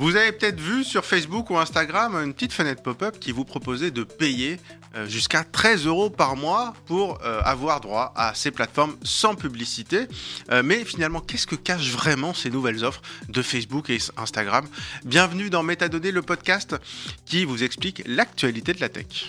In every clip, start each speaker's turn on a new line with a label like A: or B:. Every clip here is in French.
A: Vous avez peut-être vu sur Facebook ou Instagram une petite fenêtre pop-up qui vous proposait de payer euh, jusqu'à 13 euros par mois pour euh, avoir droit à ces plateformes sans publicité. Euh, mais finalement, qu'est-ce que cachent vraiment ces nouvelles offres de Facebook et Instagram? Bienvenue dans Métadonnées, le podcast qui vous explique l'actualité de la tech.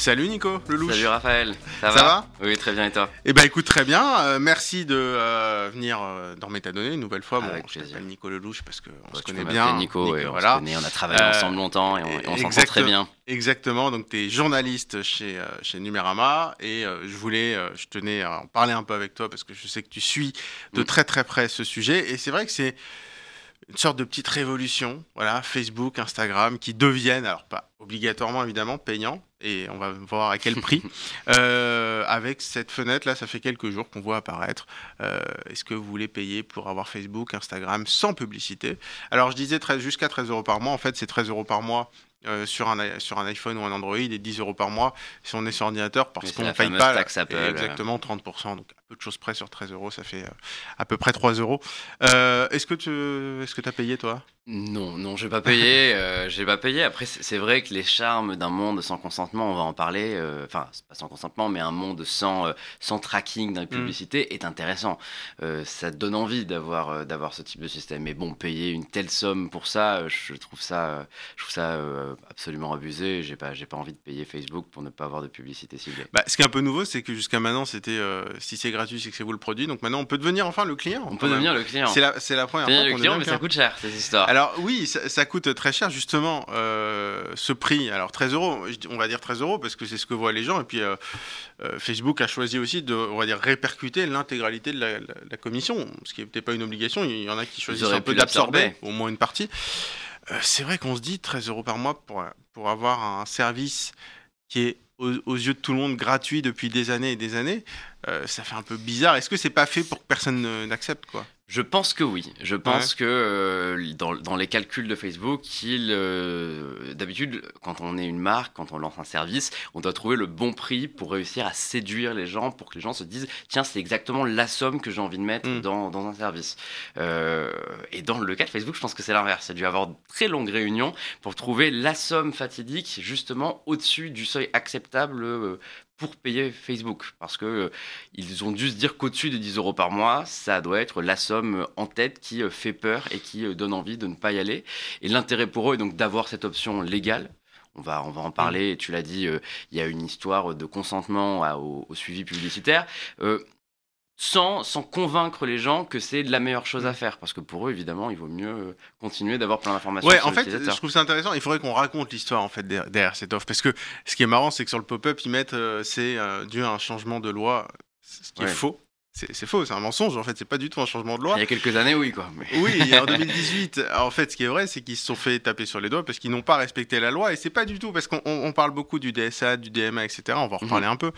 A: Salut Nico, le louche.
B: Salut Raphaël,
A: ça, va,
B: Oui, très bien et toi
A: Eh ben écoute, très bien. Euh, merci de euh, venir euh, dans Métadonnées une nouvelle fois.
B: Avec
A: bon, je
B: plaisir.
A: Nico Lelouch parce qu'on
B: Bah,
A: se connaît bien.
B: Nico, et on
A: voilà.
B: se connaît, on a travaillé
A: Euh,
B: ensemble longtemps et on, on s'entend très bien.
A: Exactement, donc tu es journaliste chez, euh, chez Numérama et je voulais, je tenais à en parler un peu avec toi parce que je sais que tu suis de
B: Mm.
A: très très près ce sujet et c'est vrai que c'est une sorte de petite révolution, voilà, Facebook, Instagram qui deviennent, alors pas obligatoirement évidemment, payants et on va voir à quel prix, euh, avec cette fenêtre là, ça fait quelques jours qu'on voit apparaître. Euh, Est-ce que vous voulez payer pour avoir Facebook, Instagram sans publicité? Alors je disais 13 jusqu'à 13 euros par mois, en fait c'est 13 euros par mois euh, sur, un, sur un iPhone ou un Android et 10 euros par mois si on est sur ordinateur parce qu'on ne paye pas
B: taxe Apple, euh.
A: exactement 30%, donc à peu de choses près sur 13 euros, ça fait euh, à peu près 3 euros. Euh, Est-ce que tu est-ce que as payé toi?
B: Non, non, j'ai pas payé. euh, j'ai pas payé. Après, c'est vrai que les charmes d'un monde sans consentement, on va en parler. euh, Enfin, pas sans consentement, mais un monde sans euh, sans tracking,
A: Mm.
B: dans la publicité est intéressant. Ça donne envie d'avoir d'avoir ce type de système. Mais bon, payer une telle somme pour ça, je trouve ça, je trouve ça absolument abusé. J'ai pas j'ai pas envie de payer Facebook pour ne pas avoir de publicité ciblée.
A: bah, Ce qui est un peu nouveau, c'est que jusqu'à maintenant, c'était si c'est gratuit, c'est que c'est vous le produit. Donc maintenant, on peut devenir enfin le client.
B: On peut devenir le client.
A: C'est la, c'est la première
B: Devenir
A: fois
B: le
A: qu'on
B: client, mais
A: le
B: ça coûte cher cette histoire.
A: Alors oui, ça, ça coûte très cher justement euh, ce prix. Alors 13 euros, on va dire 13 euros parce que c'est ce que voient les gens. Et puis euh, euh, Facebook a choisi aussi de, on va dire, répercuter l'intégralité de la, la- la commission, ce qui n'était pas une obligation. Il y en a qui choisissent un peu d'absorber, au moins une partie. C'est vrai qu'on se dit 13 euros par mois pour, pour avoir un service qui est aux, yeux de tout le monde gratuit depuis des années et des années. euh, ça fait un peu bizarre. Est-ce que c'est pas fait pour que personne ne- n'accepte quoi?
B: Je pense que oui. Je pense que euh, dans, dans les calculs de Facebook, euh, d'habitude, quand on est une marque, quand on lance un service, on doit trouver le bon prix pour réussir à séduire les gens, pour que les gens se disent tiens, c'est exactement la somme que j'ai envie de mettre
A: Mm.
B: dans, dans un service. Euh, et dans le cas de Facebook, je pense que c'est l'inverse. C'est dû avoir de très longues réunions pour trouver la somme fatidique, justement au-dessus du seuil acceptable. Euh, pour payer Facebook, parce que euh, ils ont dû se dire qu'au-dessus de 10 euros par mois, ça doit être la somme en tête qui euh, fait peur et qui euh, donne envie de ne pas y aller. Et l'intérêt pour eux est donc d'avoir cette option légale. On va, on va en parler, tu l'as dit, euh, il y a une histoire de consentement à- au, au suivi publicitaire. Sans, sans convaincre les gens que c'est la meilleure chose à faire. Parce que pour eux, évidemment, il vaut mieux euh, continuer d'avoir plein d'informations
A: Ouais,
B: sur
A: en fait, je trouve ça intéressant. Il faudrait qu'on raconte l'histoire en fait derrière, cette offre, parce que ce qui est marrant, c'est que sur le pop-up, ils mettent euh, c'est euh, dû à un changement de loi, ce qui est
B: Ouais.
A: faux. C'est faux, c'est un mensonge. En fait, c'est pas du tout un changement de loi.
B: Il y a quelques années, oui, quoi. Mais...
A: Oui, en 2018, en fait, ce qui est vrai, c'est qu'ils se sont fait taper sur les doigts parce qu'ils n'ont pas respecté la loi. Et c'est pas du tout parce qu'on on- on parle beaucoup du DSA, du DMA, etc. On va en reparler
B: Mhm.
A: un peu.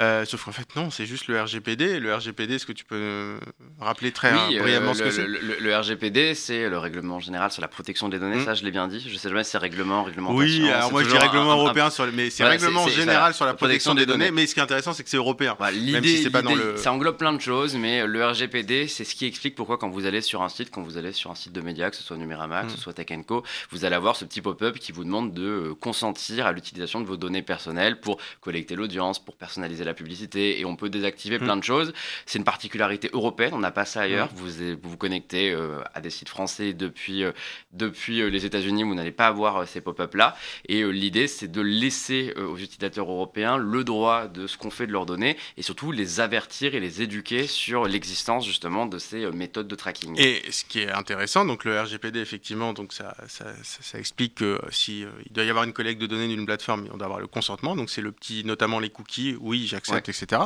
A: Euh, sauf qu'en fait, non, c'est juste le RGPD. Le RGPD, est-ce que tu peux euh, rappeler très
B: Oui,
A: euh,
B: euh,
A: brièvement ce
B: le,
A: que c'est?
B: le- le- le RGPD, c'est le règlement général sur la protection des données.
A: Mm.
B: Ça, je l'ai bien dit. Je sais jamais si c'est règlement, réglementation.
A: Oui, alors moi je dis
B: un-
A: règlement
B: un- un-
A: européen sur mais c'est
B: Voilà,
A: règlement général sur la protection, des, données.
B: données.
A: Mais ce qui est intéressant, c'est que c'est européen. Même
B: l'idée,
A: si c'est pas dans
B: l'idée,
A: le-
B: ça englobe plein de choses, mais le RGPD, c'est ce qui explique pourquoi quand vous allez sur un site, quand vous allez sur un site de médias, que ce soit Numérama, que
A: Mm.
B: ce soit Tech Co, vous allez avoir ce petit pop-up qui vous demande de euh, consentir à l'utilisation de vos données personnelles pour collecter l'audience, pour personnaliser la publicité, et on peut désactiver
A: Mm.
B: plein de choses. C'est une particularité européenne, on n'a pas ça ailleurs. Vous vous vous connectez euh, à des sites français depuis, euh, depuis les États-Unis, vous n'allez pas avoir ces pop-up là. Et euh, l'idée, c'est de laisser aux utilisateurs européens le droit de ce qu'on fait de leurs données et surtout les avertir et les éduquer sur l'existence justement de ces euh, méthodes de tracking.
A: Et ce qui est intéressant, donc le RGPD, effectivement, donc ça, ça, ça- ça explique que si euh, il doit y avoir une collecte de données d'une plateforme, on doit avoir le consentement. Donc c'est le petit, notamment les cookies, oui, j'accepte, etc.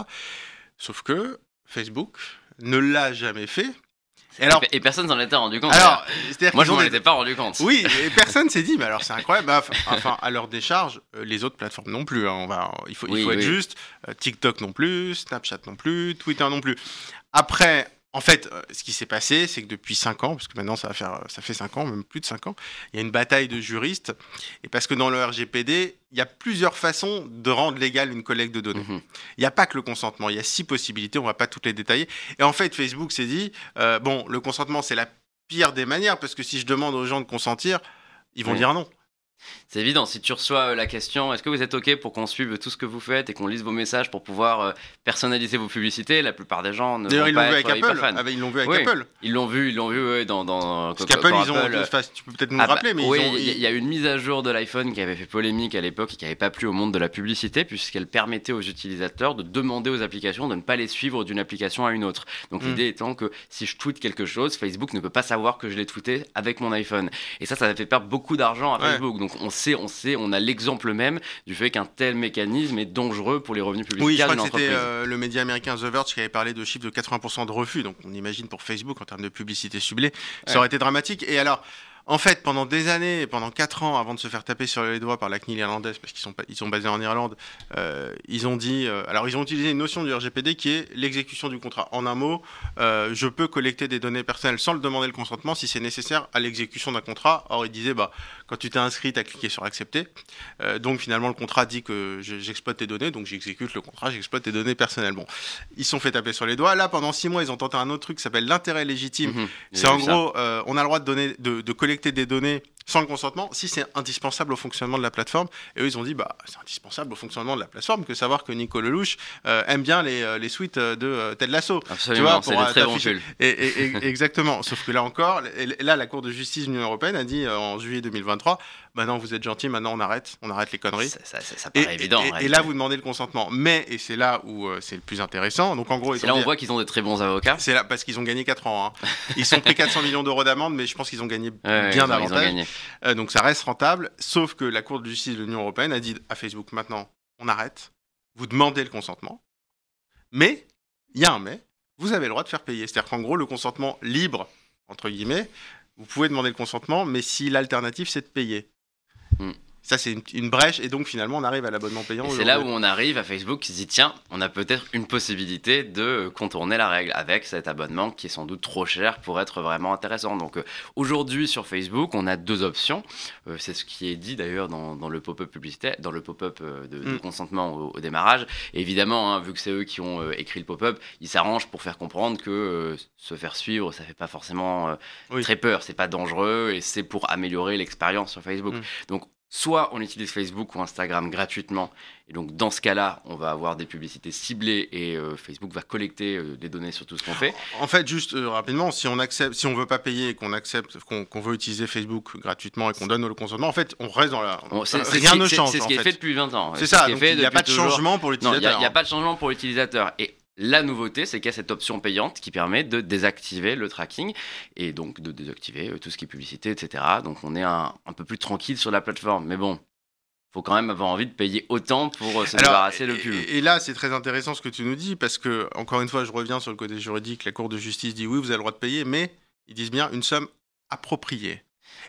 A: Sauf que Facebook ne l'a jamais fait. Et alors,
B: et personne s'en était rendu compte.
A: alors,
B: moi je m'en
A: des-
B: étais pas rendu compte.
A: Oui, et personne s'est dit, mais alors c'est incroyable. Bah, Enfin, à leur décharge, euh, les autres plateformes non plus. hein. On va, il faut, il
B: Oui,
A: faut être juste. Euh, TikTok non plus, Snapchat non plus, Twitter non plus. Après, En fait, euh, ce qui s'est passé, c'est que depuis 5 ans, parce que maintenant ça, va faire, ça fait 5 ans, même plus de 5 ans, il y a une bataille de juristes. Et parce que dans le RGPD, il y a plusieurs façons de rendre légale une collecte de données.
B: Mhm.
A: Il n'y a pas que le consentement, il y a six possibilités, on ne va pas toutes les détailler. Et en fait, Facebook s'est dit, euh, bon, le consentement, c'est la pire des manières, parce que si je demande aux gens de consentir, ils vont
B: Oui.
A: dire non.
B: C'est évident, si tu reçois euh, la question est-ce que vous êtes OK pour qu'on suive tout ce que vous faites et qu'on lise vos messages pour pouvoir euh, personnaliser vos publicités, la plupart des gens ne vont
A: ils l'ont
B: pas
A: vu avec
B: être hyper
A: Apple.
B: fans.
A: Ah bah, ils l'ont vu avec
B: Oui.
A: Apple.
B: Ils l'ont vu, ils l'ont vu ouais, dans, dans
A: Parce qu'Apple, ils ont.
B: Apple, euh,
A: enfin, tu peux peut-être nous
B: Ah
A: le
B: bah,
A: rappeler, mais
B: oui,
A: ils ont.
B: il y, a- il y a eu une mise à jour de l'iPhone qui avait fait polémique à l'époque et qui n'avait pas plu au monde de la publicité puisqu'elle permettait aux utilisateurs de demander aux applications de ne pas les suivre d'une application à une autre. Donc
A: Mm.
B: l'idée étant que si je tweete quelque chose, Facebook ne peut pas savoir que je l'ai tweeté avec mon iPhone. Et ça, ça a fait perdre beaucoup d'argent à
A: Ouais.
B: Facebook. Donc on sait, on sait, on a l'exemple même du fait qu'un tel mécanisme est dangereux pour les revenus
A: Oui, je
B: publicitaires
A: crois que c'était euh, le média américain The Verge qui avait parlé de chiffres de 80% de refus. Donc on imagine pour Facebook en termes de publicité ciblée, ça
B: Ouais.
A: aurait été dramatique. Et alors, en fait, pendant des années, pendant 4 ans, avant de se faire taper sur les doigts par la CNIL irlandaise, parce qu'ils sont, pas- ils sont basés en Irlande, euh, ils ont dit. euh, alors ils ont utilisé une notion du RGPD qui est l'exécution du contrat. En un mot, euh, je peux collecter des données personnelles sans le demander le consentement si c'est nécessaire à l'exécution d'un contrat. Or, ils disaient, bah, quand tu t'es inscrit, tu as cliqué sur accepter. Euh, donc finalement, le contrat dit que je- j'exploite tes données, donc j'exécute le contrat, j'exploite tes données personnelles. Bon, ils se sont fait taper sur les doigts. Là, pendant six mois, ils ont tenté un autre truc qui s'appelle l'intérêt légitime.
B: Mhm.
A: C'est en gros, euh, on a le droit de, donner, de, de collecter des données sans le consentement si c'est indispensable au fonctionnement de la plateforme. Et eux, ils ont dit, bah, c'est indispensable au fonctionnement de la plateforme que savoir que Nico Lelouch euh, aime bien les, euh, les suites euh, de euh, Ted Lasso.
B: Absolument, c'est très pulls.
A: Et, et- et- exactement. Sauf que là encore, et là, la Cour de justice de l'Union européenne a dit euh, en juillet 2023, bah non, vous êtes gentil, maintenant on arrête, on arrête les conneries.
B: Ça, ça- ça- ça
A: Et,
B: paraît évident. en
A: et- là, vous demandez le consentement. Mais, et c'est là où c'est le plus intéressant. Donc en gros,
B: C'est là on
A: dit-
B: voit qu'ils ont des très bons avocats.
A: c'est là parce qu'ils ont gagné 4 ans. hein. Ils sont pris 400 millions d'euros d'amende, mais je pense qu'ils ont gagné
B: Ouais,
A: bien davantage. Euh, donc ça reste rentable. Sauf que la Cour de justice de l'Union européenne a dit à Facebook maintenant, on arrête. Vous demandez le consentement. Mais, il y a un mais, vous avez le droit de faire payer. C'est-à-dire qu'en gros, le consentement libre, entre guillemets, vous pouvez demander le consentement, mais si l'alternative, c'est de payer.
B: Hmm.
A: Ça, c'est une, une brèche, et donc finalement, on arrive à l'abonnement payant.
B: C'est là où on arrive à Facebook qui se dit tiens, on a peut-être une possibilité de contourner la règle avec cet abonnement qui est sans doute trop cher pour être vraiment intéressant. Donc euh, aujourd'hui sur Facebook, on a deux options. Euh, c'est ce qui est dit d'ailleurs dans, dans le pop-up publicitaire, dans le pop-up euh, de, de
A: Mm.
B: consentement au, au démarrage. Et évidemment, hein, vu que c'est eux qui ont euh, écrit le pop-up, ils s'arrangent pour faire comprendre que se faire suivre, ça fait pas forcément
A: Oui.
B: très peur, c'est pas dangereux et c'est pour améliorer l'expérience sur Facebook.
A: Mm.
B: Donc soit on utilise Facebook ou Instagram gratuitement et donc dans ce cas-là, on va avoir des publicités ciblées et euh, Facebook va collecter euh, des données sur tout ce qu'on fait.
A: En fait, juste euh, rapidement, si on accepte, si on veut pas payer et qu'on accepte, qu'on veut utiliser Facebook gratuitement et qu'on donne le consentement, en fait, on reste dans la.
B: Bon,
A: rien ne change.
B: C'est ce qui est
A: fait.
B: depuis 20 ans.
A: C'est
B: ce
A: ça. donc il n'y a pas de changement pour
B: Non, il n'y a,
A: l'utilisateur.
B: pas de changement pour l'utilisateur. Et la nouveauté, c'est qu'il y a cette option payante qui permet de désactiver le tracking et donc de désactiver euh, tout ce qui est publicité, etc. Donc on est un, un peu plus tranquille sur la plateforme. Mais bon, faut quand même avoir envie de payer autant pour euh, se
A: Alors,
B: débarrasser de
A: et-
B: pub.
A: Et, et là, c'est très intéressant ce que tu nous dis parce que, encore une fois, je reviens sur le côté juridique. La Cour de justice dit oui, vous avez le droit de payer, mais ils disent bien une somme appropriée.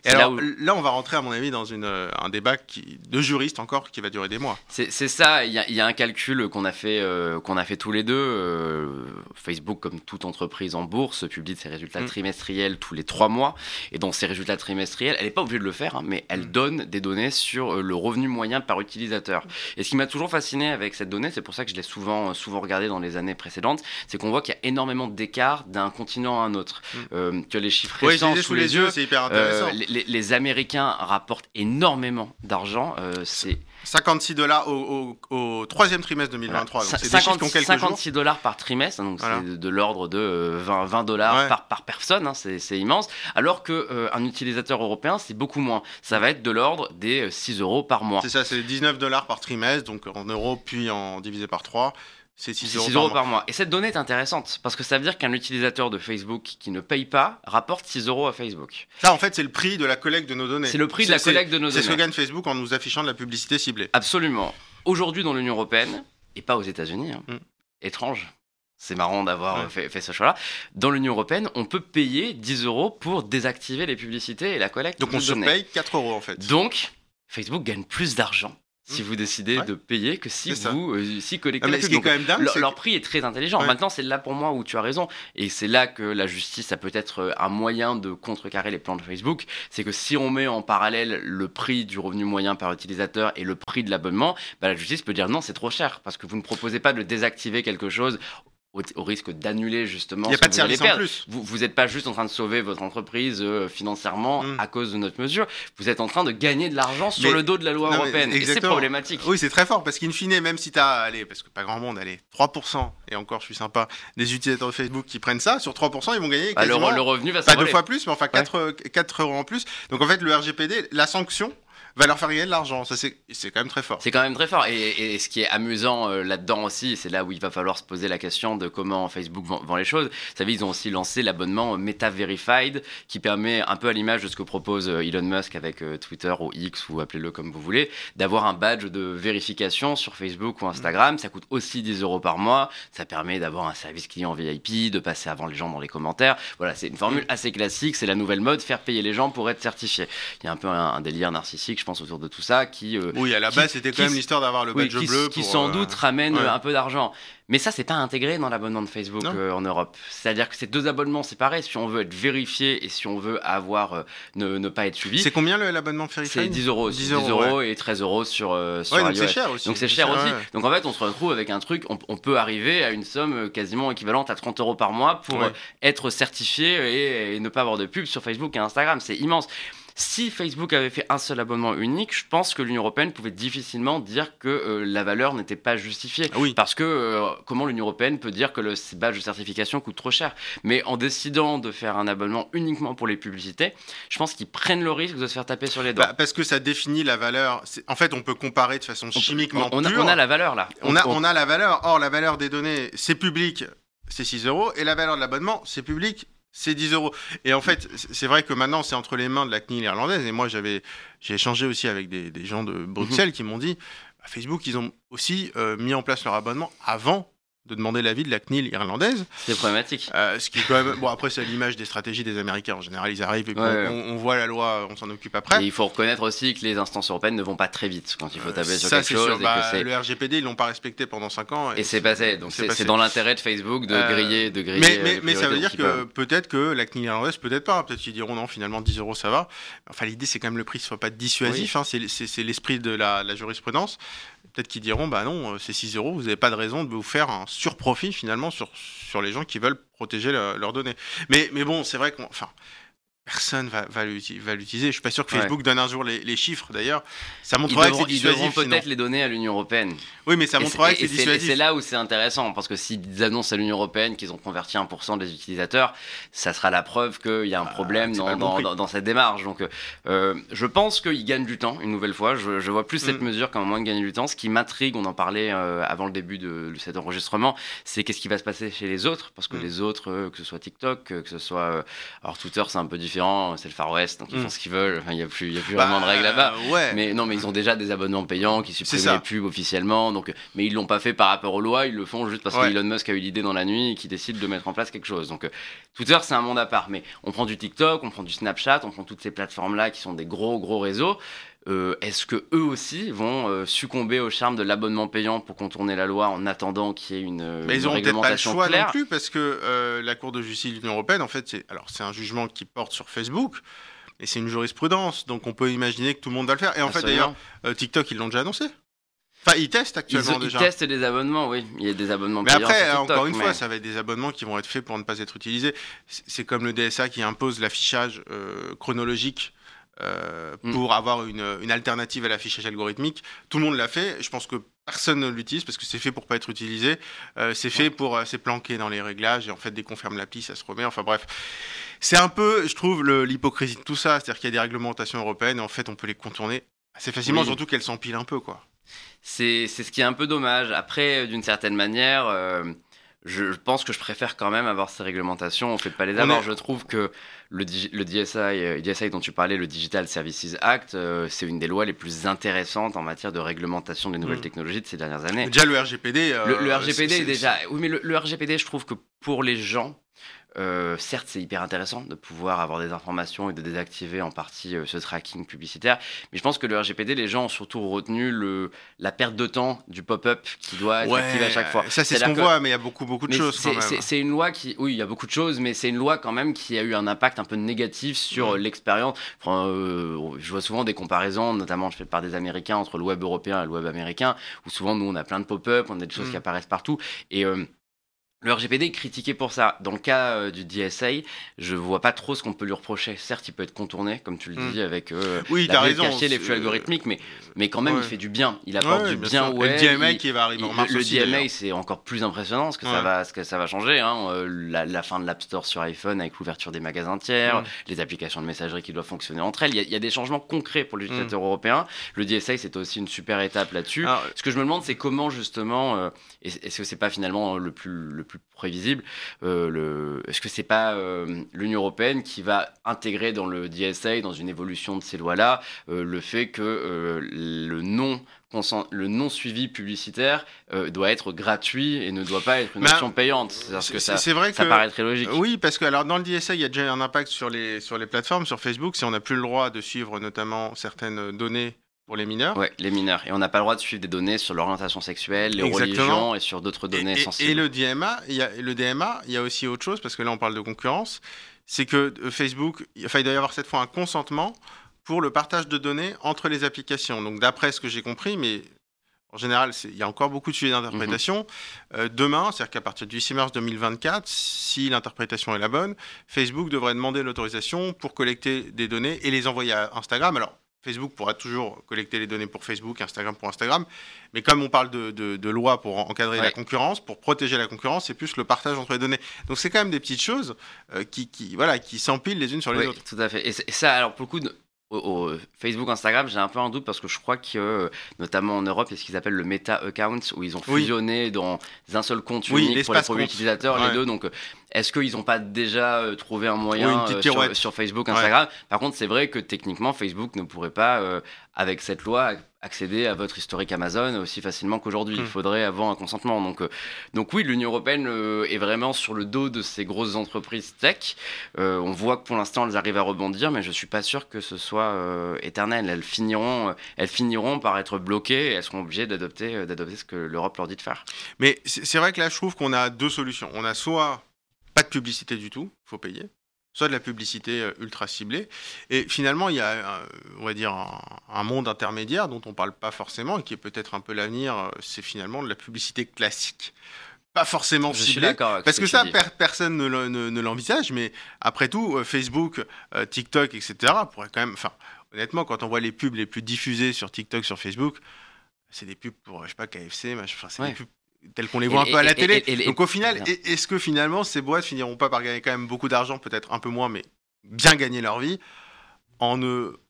A: Et
B: là
A: alors
B: où-
A: là, on va rentrer, à mon avis, dans une, euh, un débat qui, de juristes encore qui va durer des mois.
B: C'est ça, il y, a- il y a un calcul qu'on a, fait, euh, qu'on a fait tous les deux. euh, Facebook, comme toute entreprise en bourse, publie ses résultats
A: Mm.
B: trimestriels tous les trois mois. Et dans ces résultats trimestriels, elle n'est pas obligée de le faire, hein, mais elle
A: Mm.
B: donne des données sur euh, le revenu moyen par utilisateur. Et ce qui m'a toujours fasciné avec cette donnée, c'est pour ça que je l'ai souvent, souvent regardé dans les années précédentes, c'est qu'on voit qu'il y a énormément d'écart d'un continent à un autre.
A: Mm.
B: Que les chiffres
A: Oui,
B: récents
A: les
B: sous les yeux.
A: c'est hyper intéressant.
B: Les, les- les Américains rapportent énormément d'argent. euh, c'est
A: 56 dollars au, au- au troisième trimestre 2023.
B: Voilà.
A: Donc c'est des chiffres qui ont quelques jours.
B: 56 dollars par trimestre, donc
A: Voilà.
B: c'est de, l'ordre de euh, 20, 20 dollars
A: Ouais.
B: par, par personne, hein, c'est immense. Alors que euh, un utilisateur européen, c'est beaucoup moins. Ça va être de l'ordre des euh, 6 euros par mois.
A: C'est ça, c'est 19 dollars par trimestre, donc en euros, puis en divisé par 3, c'est 6
B: C'est
A: euros,
B: 6
A: par mois.
B: Et cette donnée est intéressante parce que ça veut dire qu'un utilisateur de Facebook qui ne paye pas rapporte 6 euros à Facebook.
A: Ça, en fait, c'est le prix de la collecte de nos données.
B: C'est le prix de la collecte de nos
A: C'est ce que
B: données.
A: gagne Facebook en nous affichant de la publicité ciblée.
B: Absolument. Aujourd'hui, dans l'Union européenne, et pas aux États-Unis, hein,
A: Mm.
B: étrange. C'est marrant d'avoir
A: Ouais.
B: euh, fait, fait ce choix-là. Dans l'Union européenne, on peut payer 10 euros pour désactiver les publicités et la collecte
A: Donc
B: de
A: on
B: données.
A: surpaye 4 euros en fait.
B: Donc, Facebook gagne plus d'argent si vous décidez
A: Ouais.
B: de payer que si vous euh, si connectez
A: Non, mais
B: la
A: ce
B: pub.
A: qui est
B: Donc,
A: quand même dingue,
B: leur, prix est très intelligent.
A: Ouais.
B: Maintenant, c'est là pour moi où tu as raison. Et c'est là que la justice a peut-être euh, un moyen de contrecarrer les plans de Facebook. C'est que si on met en parallèle le prix du revenu moyen par utilisateur et le prix de l'abonnement, bah, la justice peut dire non, c'est trop cher. Parce que vous ne proposez pas de désactiver quelque chose au, au risque d'annuler justement
A: Il n'y a
B: ce
A: pas de service en plus.
B: Vous n'êtes pas juste en train de sauver votre entreprise euh, financièrement
A: Mm.
B: à cause de notre mesure. Vous êtes en train de gagner de l'argent sur
A: Mais-
B: le dos de la loi
A: Non,
B: européenne. Et c'est problématique.
A: Oui, c'est très fort parce qu'in fine, même si tu as, allez, parce que pas grand monde, allez, 3%, et encore je suis sympa, des utilisateurs de Facebook qui prennent ça, sur 3%, ils vont gagner
B: Bah, le, le revenu va
A: pas deux fois plus, mais enfin 4, euros en plus. Donc en fait, le RGPD, la sanction va leur faire gagner de l'argent. Ça, c'est quand même très fort.
B: C'est quand même très fort. Et, et ce qui est amusant euh, là-dedans aussi, c'est là où il va falloir se poser la question de comment Facebook vend, les choses. Vous savez, ils ont aussi lancé l'abonnement Meta Verified, qui permet, un peu à l'image de ce que propose euh, Elon Musk avec euh, Twitter ou X, ou appelez-le comme vous voulez, d'avoir un badge de vérification sur Facebook ou Instagram. Ça coûte aussi 10 euros par mois. Ça permet d'avoir un service client VIP, de passer avant les gens dans les commentaires. Voilà, c'est une formule assez classique. C'est la nouvelle mode, faire payer les gens pour être certifiés. Il y a un peu un délire narcissique, je pense, autour de tout ça, qui euh,
A: Oui, à la
B: qui-
A: base, c'était quand même l'histoire d'avoir le
B: oui,
A: badge
B: qui,
A: bleu.
B: qui
A: pour,
B: sans
A: euh,
B: doute ramène
A: ouais.
B: euh, un peu d'argent. Mais ça, c'est pas intégré dans l'abonnement de Facebook euh, en Europe. C'est-à-dire que c'est deux abonnements séparés. Si on veut être vérifié et si on veut avoir ne, ne pas être suivi,
A: C'est combien l'abonnement Verify
B: c'est 10 euros, aussi.
A: 10
B: 10
A: euros,
B: et 13 euros sur, sur
A: Ouais, donc c'est cher aussi.
B: Donc c'est cher aussi. Donc en fait, on se retrouve avec un truc, on, on peut arriver à une somme quasiment équivalente à 30 euros par mois pour être certifié et, et ne pas avoir de pub sur Facebook et Instagram. C'est immense. Si Facebook avait fait un seul abonnement unique, je pense que l'Union européenne pouvait difficilement dire que euh, la valeur n'était pas justifiée.
A: Oui.
B: Parce que euh, comment l'Union européenne peut dire que le badge de certification coûte trop cher? Mais en décidant de faire un abonnement uniquement pour les publicités, je pense qu'ils prennent le risque de se faire taper sur les doigts.
A: Bah, parce que ça définit la valeur. En fait, on peut comparer de façon
B: On
A: chimiquement
B: on, on a,
A: pure.
B: on a la valeur là.
A: on a, on a la valeur. Or, la valeur des données, c'est public, c'est 6 euros. Et la valeur de l'abonnement, c'est public, c'est 10 euros. Et en fait, c'est vrai que maintenant, c'est entre les mains de la CNIL irlandaise. Et moi, j'avais, j'ai échangé aussi avec des, des gens de Bruxelles
B: Mhm.
A: qui m'ont dit bah, Facebook, ils ont aussi euh, mis en place leur abonnement avant de demander l'avis de la CNIL irlandaise.
B: C'est problématique.
A: Euh, ce qui est quand même. Bon, après, c'est l'image des stratégies des Américains. En général, ils arrivent et puis
B: Ouais,
A: on,
B: ouais.
A: on- on voit la loi, on s'en occupe après.
B: Et il faut reconnaître aussi que les instances européennes ne vont pas très vite quand il faut taper sur
A: ça,
B: quelque chose.
A: sûr.
B: et
A: Bah,
B: que
A: le RGPD, ils l'ont pas respecté pendant 5 ans.
B: et c'est passé. Donc
A: c'est
B: dans l'intérêt de Facebook de
A: Euh,
B: griller, de griller.
A: Mais,
B: euh,
A: mais, ça veut dire que peut-être que la CNIL irlandaise, peut-être pas. Peut-être qu'ils diront non, finalement 10 euros ça va. Enfin, l'idée c'est quand même le prix ne soit pas dissuasif. hein, c'est- l'esprit de la, la jurisprudence. Peut-être qu'ils diront bah non, euh, c'est 6 euros, vous n'avez pas de raison de vous faire un surprofit finalement sur, les gens qui veulent protéger le- leurs données. Mais, bon, c'est vrai qu'on. Personne va, va l'uti- va l'utiliser. Je suis pas sûr que
B: Ouais.
A: Facebook donne un jour les, les chiffres d'ailleurs. Ça
B: Ils
A: montrerait
B: devront,
A: que c'est
B: ils
A: dissuasif. sinon.
B: peut-être les donner à l'Union européenne.
A: Oui, mais ça
B: c'est-
A: que c'est dissuasif.
B: C'est là où c'est intéressant, parce que s'ils annoncent à l'Union Européenne qu'ils ont converti 1% des utilisateurs, ça sera la preuve qu'il y a un problème
A: Ah, c'est
B: dans, cette démarche. Donc, euh, je pense qu'ils gagnent du temps, une nouvelle fois. Je, je vois plus cette
A: Mm.
B: mesure comme un moyen de gagner du temps. Ce qui m'intrigue, on en parlait euh, avant le début de, de cet enregistrement, c'est qu'est-ce qui va se passer chez les autres, parce que
A: Mm.
B: les autres, euh, que ce soit TikTok, que ce soit... alors Twitter, c'est un peu différent, c'est le Far West, donc ils
A: Mm.
B: font ce qu'ils veulent, Enfin, il n'y a plus, y a plus
A: Bah,
B: vraiment de règles là-bas.
A: Ouais.
B: Mais non, mais ils ont déjà des abonnements payants qui suppriment les pubs officiellement. Donc, mais ils l'ont pas fait par rapport aux lois. Ils le font juste parce
A: Ouais.
B: que Elon Musk a eu l'idée dans la nuit et qui décide de mettre en place quelque chose. Donc, euh, Twitter, c'est un monde à part. Mais on prend du TikTok, on prend du Snapchat, on prend toutes ces plateformes-là qui sont des gros gros réseaux. Euh, Est-ce que eux aussi vont euh, succomber au charme de l'abonnement payant pour contourner la loi en attendant qu'il y ait une, euh,
A: Mais ils
B: une
A: ont peut-être pas le choix
B: claire
A: non plus parce que euh, la Cour de justice de l'Union européenne, en fait, c'est alors c'est un jugement qui porte sur Facebook, et c'est une jurisprudence, donc on peut imaginer que tout le monde va le faire. Et en fait, d'ailleurs, TikTok, ils l'ont déjà annoncé. Enfin, ils testent
B: Ils,
A: actuellement
B: ils
A: déjà.
B: testent des abonnements, oui. Il y a des abonnements
A: Mais après,
B: TikTok,
A: encore une fois, ça va être des abonnements qui vont être faits pour ne pas être utilisés. C'est c'est comme le DSA qui impose l'affichage euh, chronologique euh,
B: Mm.
A: pour avoir une, une alternative à l'affichage algorithmique. Tout le monde l'a fait. Je pense que personne ne l'utilise parce que c'est fait pour pas être utilisé. Euh, c'est fait pour, euh, c'est planqué dans les réglages et en fait, dès qu'on ferme l'appli, ça se remet. Enfin bref, c'est un peu, je trouve, l'hypocrisie de tout ça. C'est-à-dire qu'il y a des réglementations européennes et en fait, on peut les contourner assez facilement,
B: Oui.
A: surtout qu'elles s'empilent un peu, quoi.
B: C'est c'est ce qui est un peu dommage. Après, d'une certaine manière, euh, je je pense que je préfère quand même avoir ces réglementations. On fait pas les avoir.
A: est-
B: Je trouve que le, le DSI, euh, DSI dont tu parlais, le Digital Services Act, euh, c'est une des lois les plus intéressantes en matière de réglementation des nouvelles
A: Mm.
B: technologies de ces dernières années.
A: Déjà, le RGPD. euh,
B: Le, le RGPD est déjà. Oui, mais le, le RGPD, je trouve que pour les gens, Euh, certes, c'est hyper intéressant de pouvoir avoir des informations et de désactiver en partie euh, ce tracking publicitaire, mais je pense que le RGPD, les gens ont surtout retenu le, la perte de temps du pop-up qui doit être activé à chaque fois.
A: Ça, c'est ce qu'on voit, mais il y a beaucoup, beaucoup de choses.
B: C'est une loi qui, oui, il y a beaucoup de choses, mais c'est une loi quand même qui a eu un impact un peu négatif sur l'expérience. Euh, je vois souvent des comparaisons, notamment je fais par des Américains entre le web européen et le web américain, où souvent nous on a plein de pop-up, on a des choses qui mm. apparaissent partout et le RGPD est critiqué pour ça. Dans le cas euh, du DSA, je vois pas trop ce qu'on peut lui reprocher. Certes, il peut être contourné, comme tu le dis, hmm. avec euh,
A: oui, la raison,
B: cacher les flux algorithmiques, mais, mais quand même, il fait du bien. Il apporte du bien au
A: web. Le DMA qui va arriver en mars
B: Le, DMA, c'est encore plus impressionnant ce que, ça, va, ce que ça va changer. Hein. Euh, la, fin de l'App Store sur iPhone avec l'ouverture des magasins tiers, hmm. les applications de messagerie qui doivent fonctionner entre elles. Il y a, des changements concrets pour les hmm. utilisateurs européens. Le DSA, c'est aussi une super étape là-dessus. Ce que je me demande, c'est comment justement, est-ce que c'est pas finalement le plus, le plus prévisible euh, est-ce que c'est pas euh, l'Union européenne qui va intégrer dans le DSA, dans une évolution de ces lois-là, euh, le fait que le non le non suivi publicitaire doit être gratuit et ne doit pas être une option payante? C'est vrai que ça paraît très logique.
A: Oui, parce que alors dans le DSA, il y a déjà un impact sur les sur les plateformes, sur Facebook, si on n'a plus le droit de suivre notamment certaines données pour les mineurs
B: Oui, les mineurs. Et on n'a pas le droit de suivre des données sur l'orientation sexuelle, les religions et sur d'autres données sensibles.
A: Et le DMA, il y a, le DMA, il y a aussi autre chose, parce que là on parle de concurrence, c'est que euh, Facebook, enfin, il doit y avoir cette fois un consentement pour le partage de données entre les applications. Donc d'après ce que j'ai compris, mais en général, il y a encore beaucoup de sujets d'interprétation. Mhm. Euh, demain, c'est-à-dire qu'à partir du 6 mars 2024, si l'interprétation est la bonne, Facebook devrait demander l'autorisation pour collecter des données et les envoyer à Instagram. Alors, Facebook pourra toujours collecter les données pour Facebook, Instagram pour Instagram. Mais comme on parle de, loi pour encadrer la concurrence, pour protéger la concurrence, c'est plus le partage entre les données. Donc c'est quand même des petites choses euh, qui, voilà, qui s'empilent les unes sur les autres.
B: Tout à fait. Et, ça, alors pour le coup, au, Facebook, Instagram, j'ai un peu un doute parce que je crois que, notamment en Europe, il y a ce qu'ils appellent le Meta Account, où ils ont fusionné dans un seul compte unique pour les premiers utilisateurs, les deux. Donc, est-ce qu'ils n'ont pas déjà euh, trouvé un moyen euh, sur, Facebook, Instagram? Par contre, c'est vrai que techniquement, Facebook ne pourrait pas, euh, avec cette loi, accéder à votre historique Amazon aussi facilement qu'aujourd'hui. Il hmm. faudrait avoir un consentement. Donc, donc oui, l'Union européenne est vraiment sur le dos de ces grosses entreprises tech. on voit que pour l'instant, elles arrivent à rebondir, mais je ne suis pas sûr que ce soit éternel. Elles finiront, elles finiront par être bloquées et elles seront obligées d'adopter, d'adopter ce que l'Europe leur dit de faire.
A: Mais c'est vrai que là, je trouve qu'on a deux solutions. On a soit pas de publicité du tout, il faut payer, soit de la publicité euh, ultra ciblée. Et finalement, il y a, on va dire, un, monde intermédiaire dont on ne parle pas forcément et qui est peut-être un peu l'avenir, euh, c'est finalement de la publicité classique. Pas forcément Je ciblée, parce que, ça, personne ne l'envisage, mais après tout, euh, Facebook, TikTok, etc., pourrait quand même... Enfin, honnêtement, quand on voit les pubs les plus diffusées sur TikTok, sur Facebook, c'est des pubs pour, je sais pas, KFC, enfin, c'est des pubs tels qu'on les voit un peu à la télé. Donc au final, est-ce que finalement ces boîtes finiront pas par gagner quand même beaucoup d'argent, peut-être un peu moins, mais bien gagner leur vie en,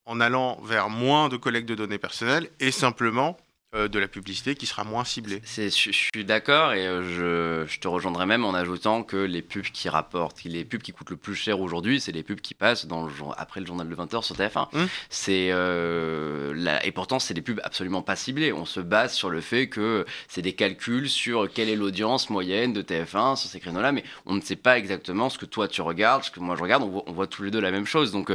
A: en allant vers moins de collecte de données personnelles et simplement euh, de la publicité qui sera moins ciblée.
B: Je, je suis d'accord et euh, je, je, te rejoindrai même en ajoutant que les pubs qui rapportent, les pubs qui coûtent le plus cher aujourd'hui, c'est les pubs qui passent dans le, après le journal de 20h sur TF1. Hum. C'est euh, et pourtant c'est des pubs absolument pas ciblées. On se base sur le fait que c'est des calculs sur quelle est l'audience moyenne de TF1 sur ces créneaux-là, mais on ne sait pas exactement ce que toi tu regardes, ce que moi je regarde. On voit, on voit tous les deux la même chose. Donc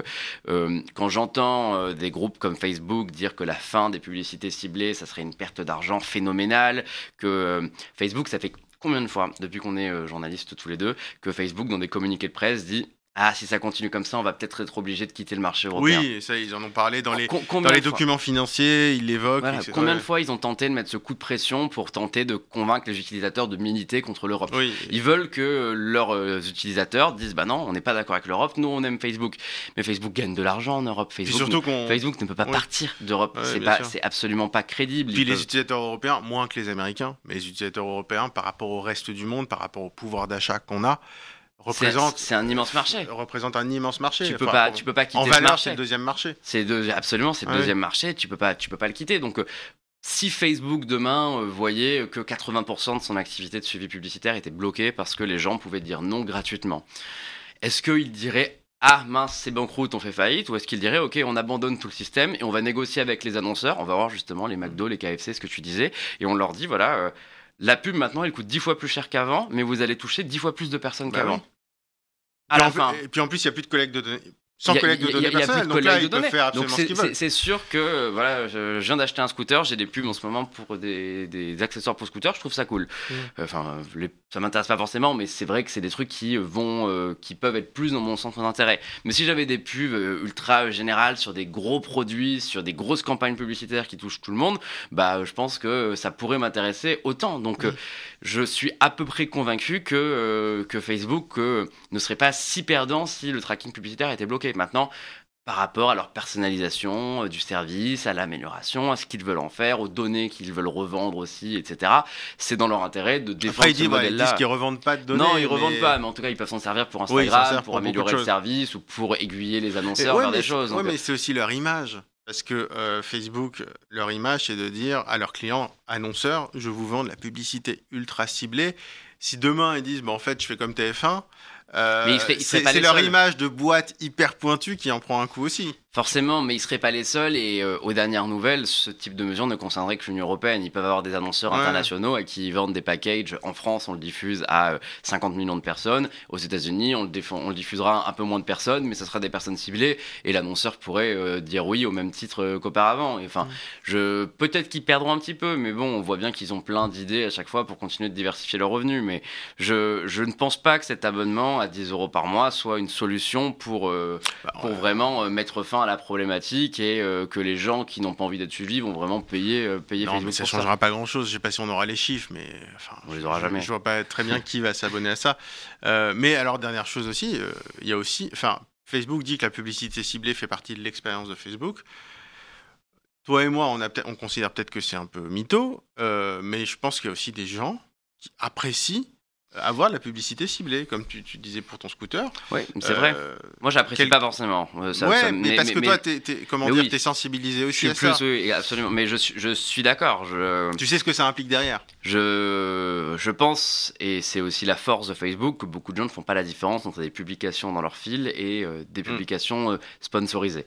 B: quand j'entends des groupes comme Facebook dire que la fin des publicités ciblées, ça serait une perte d'argent phénoménale, que euh, Facebook, ça fait combien de fois, depuis qu'on est euh, journalistes tous les deux, que Facebook, dans des communiqués de presse, dit ah, si ça continue comme ça, on va peut-être être obligé de quitter le marché européen.
A: Oui, ça, ils en ont parlé dans les, dans les documents financiers, ils l'évoquent.
B: Combien de fois ils ont tenté de mettre ce coup de pression pour tenter de convaincre les utilisateurs de militer contre l'Europe? Ils veulent que leurs euh, utilisateurs disent Bah non, on n'est pas d'accord avec l'Europe, nous on aime Facebook. Mais Facebook gagne de l'argent en Europe. Facebook, ne, Facebook ne peut pas partir d'Europe. c'est absolument pas crédible.
A: Puis les utilisateurs européens, moins que les Américains, mais les utilisateurs européens par rapport au reste du monde, par rapport au pouvoir d'achat qu'on a, représente.
B: C'est un immense marché.
A: Représente un immense marché.
B: Tu peux pas, tu peux pas quitter
A: en valeur, c'est le deuxième marché.
B: C'est absolument, c'est le deuxième marché. Tu peux pas, tu peux pas le quitter. Donc, euh, si Facebook demain euh, voyait que 80% de son activité de suivi publicitaire était bloquée parce que les gens pouvaient dire non gratuitement, est-ce qu'il dirait ah mince, c'est banqueroute, on fait faillite, ou est-ce qu'il dirait ok, on abandonne tout le système et on va négocier avec les annonceurs, on va voir justement les McDo, les KFC, ce que tu disais, et on leur dit voilà, euh, la pub maintenant elle coûte 10 fois plus cher qu'avant, mais vous allez toucher 10 fois plus de personnes bah qu'avant. À
A: Puis
B: la
A: en-
B: fin.
A: Et puis en plus, il n'y a plus de collecte de données. Sans
B: a-
A: collecte de
B: a-
A: données
B: il y a plus
A: personnelles. Donc là, ils peuvent
B: données.
A: faire absolument ce
B: c'est-
A: qu'ils
B: c'est
A: veulent.
B: c'est sûr que euh, voilà, je, je viens d'acheter un scooter, j'ai des pubs en ce moment pour des, des accessoires pour scooter, je trouve ça cool.
A: Mm.
B: Euh, Enfin, euh, les- ça m'intéresse pas forcément, mais c'est vrai que c'est des trucs qui vont, euh, qui peuvent être plus dans mon centre d'intérêt. Mais si j'avais des pubs euh, ultra euh, générales sur des gros produits, sur des grosses campagnes publicitaires qui touchent tout le monde, bah, euh, je pense que ça pourrait m'intéresser autant. Donc, euh, je suis à peu près convaincu que, euh, que Facebook euh, ne serait pas si perdant si le tracking publicitaire était bloqué. Maintenant, par rapport à leur personnalisation euh, du service, à l'amélioration, à ce qu'ils veulent en faire, aux données qu'ils veulent revendre aussi, etc. C'est dans leur intérêt de défendre
A: Après, ils
B: ce
A: disent, ouais, ils
B: modèle-là.
A: disent qu'ils revendent pas de données.
B: non, ils revendent
A: mais-
B: pas, mais en tout cas, ils peuvent s'en servir pour
A: Oui,
B: Instagram,
A: servent
B: pour, améliorer le service ou pour aiguiller les annonceurs
A: ouais,
B: vers des choses. Donc,
A: mais c'est aussi leur image. Parce que euh, Facebook, leur image, c'est de dire à leurs clients annonceurs, je vous vends de la publicité ultra ciblée. Si demain ils disent, bah, en fait, je fais comme TF1, euh, c'est leur image de boîte hyper pointue qui en prend un coup aussi.
B: Forcément, mais ils seraient pas les seuls et euh, aux dernières nouvelles, ce type de mesure ne concernerait que l'Union européenne. Ils peuvent avoir des annonceurs
A: Ouais.
B: internationaux à qui ils vendent des packages. En France, on le diffuse à euh, 50 millions de personnes. Aux États-Unis, on, le défend- on le diffusera à un peu moins de personnes, mais ça sera des personnes ciblées et l'annonceur pourrait euh, dire oui au même titre euh, qu'auparavant. Enfin, je peut-être qu'ils perdront un petit peu, mais bon, on voit bien qu'ils ont plein d'idées à chaque fois pour continuer de diversifier leurs revenus. Mais je, je ne pense pas que cet abonnement à 10 euros par mois soit une solution pour euh,
A: Bah,
B: pour vraiment euh, mettre fin à la problématique et euh, que les gens qui n'ont pas envie d'être suivis vont vraiment payer, euh, payer
A: Non,
B: Facebook
A: mais ça
B: pour
A: changera pas grand-chose. Je sais pas si on aura les chiffres, mais enfin,
B: On les
A: je-
B: aura
A: je,
B: jamais.
A: Je vois pas très bien qui va s'abonner à ça. Euh, mais alors dernière chose aussi, il y a aussi, enfin, Facebook dit que la publicité ciblée fait partie de l'expérience de Facebook. Toi et moi, on, a on considère peut-être que c'est un peu mytho, mais je pense qu'il y a aussi des gens qui apprécient avoir de la publicité ciblée, comme tu, tu disais pour ton scooter.
B: Oui, c'est vrai.
A: Euh,
B: Moi, j'apprécie
A: quel-
B: pas forcément. euh, ça-
A: ouais,
B: ça-
A: mais, parce que toi, t'es, t'es- comment
B: mais
A: dire,
B: oui.
A: t'es sensibilisé
B: je
A: aussi
B: suis
A: à
B: plus,
A: ça.
B: oui, absolument. Mais je suis, je suis d'accord. Je,
A: Tu sais ce que ça implique derrière?
B: Je, je pense, et c'est aussi la force de Facebook, que beaucoup de gens ne font pas la différence entre des publications dans leur fil et euh, des publications euh, sponsorisées.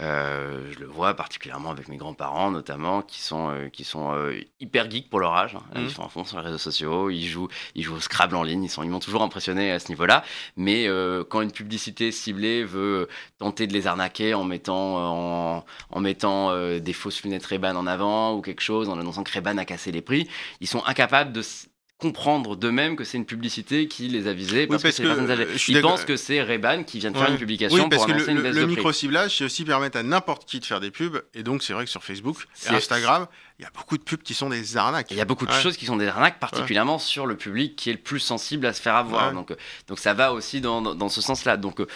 B: Je le vois particulièrement avec mes grands-parents, notamment, qui sont, qui sont hyper geeks pour leur âge. hein.
A: Mm.
B: Ils sont à fond sur les réseaux sociaux, ils jouent, ils jouent au Scrabble en ligne, ils, sont, ils m'ont toujours impressionné à ce niveau-là. Mais euh, quand une publicité ciblée veut tenter de les arnaquer en mettant, en, en mettant euh, des fausses lunettes Ray-Ban en avant ou quelque chose, en annonçant que Ray-Ban a cassé les prix, ils sont incapables de comprendre d'eux-mêmes que c'est une publicité qui les a visés parce,
A: parce
B: que
A: que,
B: personnes âgées.
A: euh,
B: Ils pensent que c'est Ray-Ban qui vient de faire
A: Ouais.
B: une publication
A: Oui, parce
B: pour
A: que
B: annoncer
A: le,
B: une baisse
A: le micro-ciblage, c'est aussi permettre à n'importe qui de faire des pubs. Et donc, c'est vrai que sur Facebook et Instagram, il y a beaucoup de pubs qui sont des arnaques.
B: Il y a beaucoup de
A: Ouais.
B: choses qui sont des arnaques, particulièrement sur le public qui est le plus sensible à se faire avoir. Donc, euh, donc ça va aussi dans, dans, dans ce sens-là. Donc euh,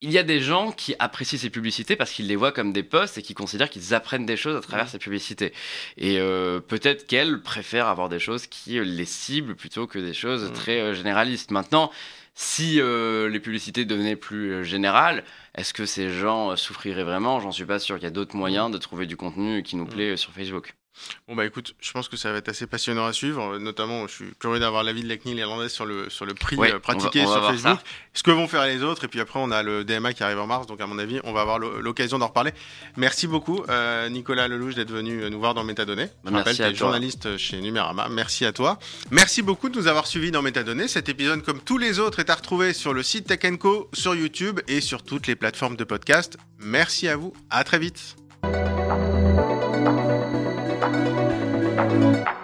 B: il y a des gens qui apprécient ces publicités parce qu'ils les voient comme des posts et qui considèrent qu'ils apprennent des choses à travers
A: Mhm.
B: ces publicités. Et euh, peut-être qu'elles préfèrent avoir des choses qui euh, les ciblent plutôt que des choses
A: Mhm.
B: très euh, généralistes. Maintenant, si euh, les publicités devenaient plus générales, est-ce que ces gens souffriraient vraiment? J'en suis pas sûr. Il y a d'autres moyens de trouver du contenu qui nous plaît sur Facebook.
A: Bon, bah écoute, je pense que ça va être assez passionnant à suivre. Euh, Notamment, je suis curieux d'avoir l'avis de la CNIL irlandaise sur le, sur le prix
B: Ouais, on
A: pratiqué
B: va- on va
A: sur Facebook. Ce que vont faire les autres. Et puis après, on a le DMA qui arrive en mars. Donc, à mon avis, on va avoir l'o- l'occasion d'en reparler. Merci beaucoup, euh, Nicolas Lelouch, d'être venu nous voir dans Métadonnées. Je
B: Merci
A: rappelle, tu es journaliste chez Numérama. Merci à toi. Merci beaucoup de nous avoir suivis dans Métadonnées. Cet épisode, comme tous les autres, est à retrouver sur le site Tech Co, sur YouTube et sur toutes les plateformes de podcast. Merci à vous. À très vite. Thank you.